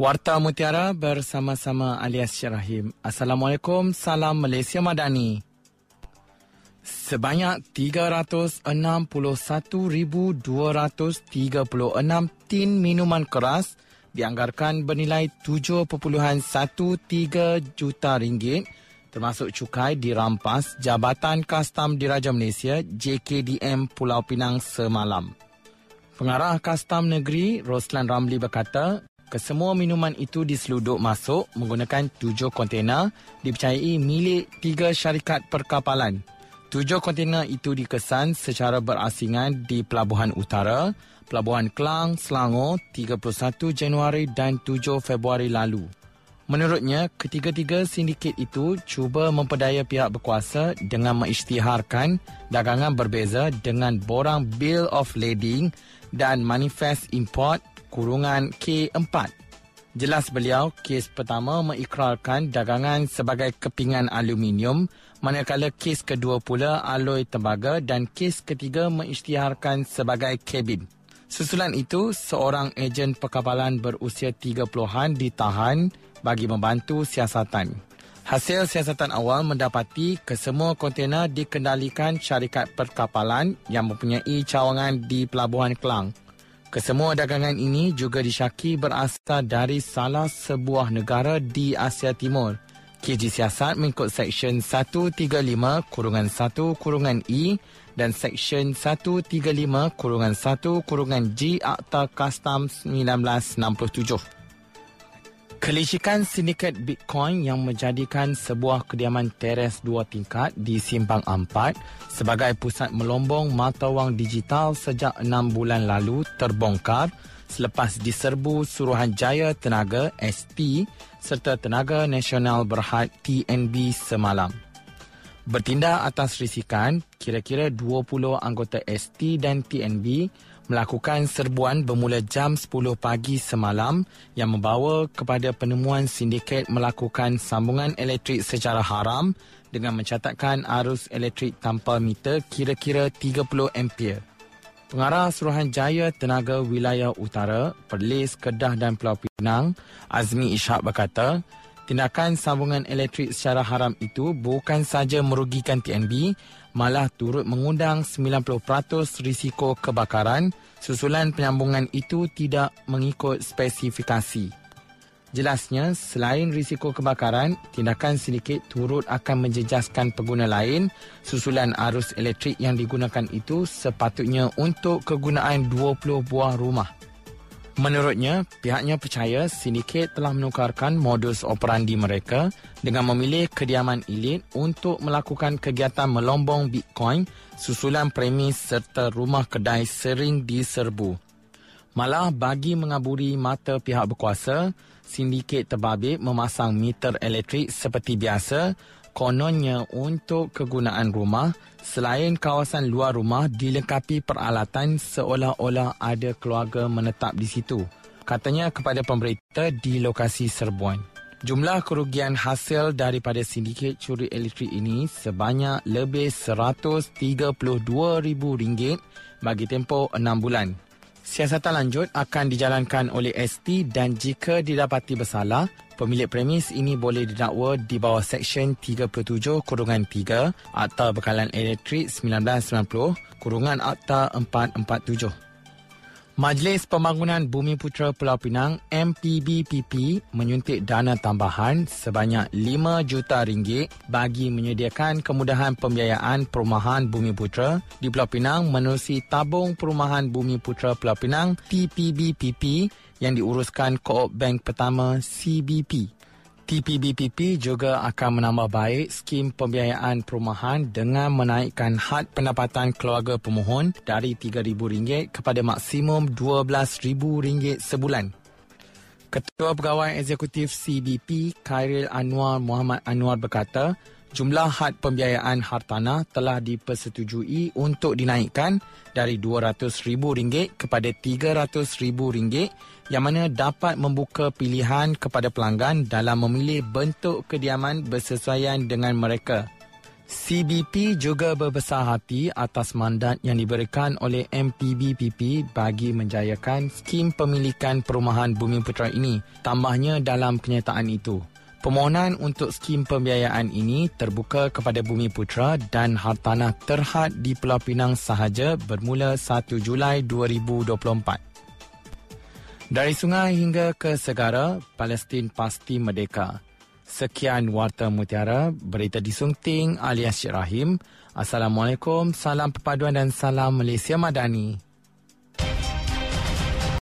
Warta Mutiara bersama-sama alias Syarahim. Assalamualaikum, salam Malaysia Madani. Sebanyak 361,236 tin minuman keras dianggarkan bernilai 7.13 juta ringgit termasuk cukai dirampas Jabatan Kastam Diraja Malaysia JKDM Pulau Pinang semalam. Pengarah Kastam Negeri Roslan Ramli berkata, kesemua minuman itu diseluduk masuk menggunakan tujuh kontena dipercayai milik tiga syarikat perkapalan. Tujuh kontena itu dikesan secara berasingan di Pelabuhan Utara, Pelabuhan Kelang, Selangor 31 Januari dan 7 Februari lalu. Menurutnya, ketiga-tiga sindiket itu cuba memperdaya pihak berkuasa dengan mengisytiharkan dagangan berbeza dengan borang Bill of Lading dan Manifest Import kurungan K4. Jelas beliau, kes pertama mengikrarkan dagangan sebagai kepingan aluminium manakala kes kedua pula aloi tembaga dan kes ketiga mengisytiharkan sebagai kabin. Susulan itu, seorang ejen perkapalan berusia 30-an ditahan bagi membantu siasatan. Hasil siasatan awal mendapati kesemua kontena dikendalikan syarikat perkapalan yang mempunyai cawangan di Pelabuhan Kelang. Kesemua dagangan ini juga disyaki berasal dari salah sebuah negara di Asia Timur. KJ Siasat mengikut Seksyen 135 kurungan 1 kurungan E dan Seksyen 135 kurungan 1 kurungan G Akta Kastam 1967. Kelicikan sindiket Bitcoin yang menjadikan sebuah kediaman teres dua tingkat di Simpang Ampat sebagai pusat melombong mata wang digital sejak enam bulan lalu terbongkar selepas diserbu Suruhanjaya Tenaga ST serta Tenaga Nasional Berhad TNB semalam. Bertindak atas risikan, kira-kira 20 anggota ST dan TNB melakukan serbuan bermula jam 10 pagi semalam yang membawa kepada penemuan sindiket melakukan sambungan elektrik secara haram dengan mencatatkan arus elektrik tanpa meter kira-kira 30 ampere. Pengarah Suruhanjaya Tenaga Wilayah Utara, Perlis, Kedah dan Pulau Pinang, Azmi Ishak berkata, tindakan sambungan elektrik secara haram itu bukan saja merugikan TNB, malah turut mengundang 90% risiko kebakaran susulan penyambungan itu tidak mengikut spesifikasi. Jelasnya, selain risiko kebakaran, tindakan sedikit turut akan menjejaskan pengguna lain. Susulan arus elektrik yang digunakan itu sepatutnya untuk kegunaan 20 buah rumah. Menurutnya, pihaknya percaya sindiket telah menukarkan modus operandi mereka dengan memilih kediaman elit untuk melakukan kegiatan melombong Bitcoin susulan premis serta rumah kedai sering diserbu. Malah bagi mengaburi mata pihak berkuasa, sindiket terbabit memasang meter elektrik seperti biasa kononnya untuk kegunaan rumah selain kawasan luar rumah dilengkapi peralatan seolah-olah ada keluarga menetap di situ. Katanya kepada pemberita di lokasi serbuan. Jumlah kerugian hasil daripada sindiket curi elektrik ini sebanyak lebih RM132,000 bagi tempoh 6 bulan. Siasatan lanjut akan dijalankan oleh ST dan jika didapati bersalah, pemilik premis ini boleh didakwa di bawah Seksyen 37 Kurungan 3 Akta Bekalan Elektrik 1990 Kurungan Akta 447. Majlis Pembangunan Bumi Putera Pulau Pinang MPBPP menyuntik dana tambahan sebanyak 5 juta ringgit bagi menyediakan kemudahan pembiayaan perumahan Bumi Putera di Pulau Pinang menerusi Tabung Perumahan Bumi Putera Pulau Pinang TPBPP yang diuruskan Koop Bank Pertama CBP. TPBPP juga akan menambah baik skim pembiayaan perumahan dengan menaikkan had pendapatan keluarga pemohon dari RM3,000 kepada maksimum RM12,000 sebulan. Ketua Pegawai Eksekutif CBP, Khairil Anwar Muhammad Anwar berkata, jumlah had pembiayaan hartanah telah dipersetujui untuk dinaikkan dari RM200,000 kepada RM300,000 yang mana dapat membuka pilihan kepada pelanggan dalam memilih bentuk kediaman bersesuaian dengan mereka. CBP juga berbesar hati atas mandat yang diberikan oleh MPBPP bagi menjayakan skim pemilikan perumahan Bumi Putra ini. Tambahnya dalam kenyataan itu, permohonan untuk skim pembiayaan ini terbuka kepada Bumi Putra dan hartanah terhad di Pulau Pinang sahaja bermula 1 Julai 2024. Dari sungai hingga ke segara, Palestin pasti merdeka. Sekian Warta Mutiara, berita disunting alias Syed Rahim. Assalamualaikum, salam perpaduan dan salam Malaysia Madani.